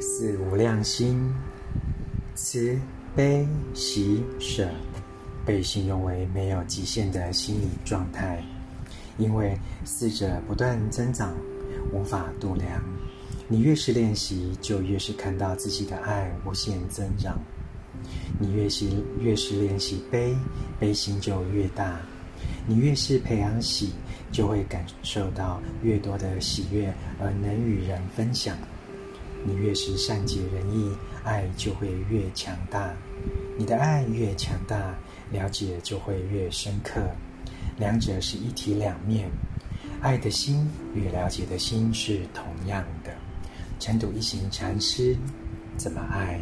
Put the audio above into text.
四无量心，慈悲喜舍，被形容为没有极限的心理状态，因为四者不断增长，无法度量。你越是练习，就越是看到自己的爱无限增长。你越是越是练习悲，悲心就越大；你越是培养喜，就会感受到越多的喜悦，而能与人分享。你越是善解人意，爱就会越强大。你的爱越强大，了解就会越深刻。两者是一体两面，爱的心与了解的心是同样的。晨读一行禅师怎么爱？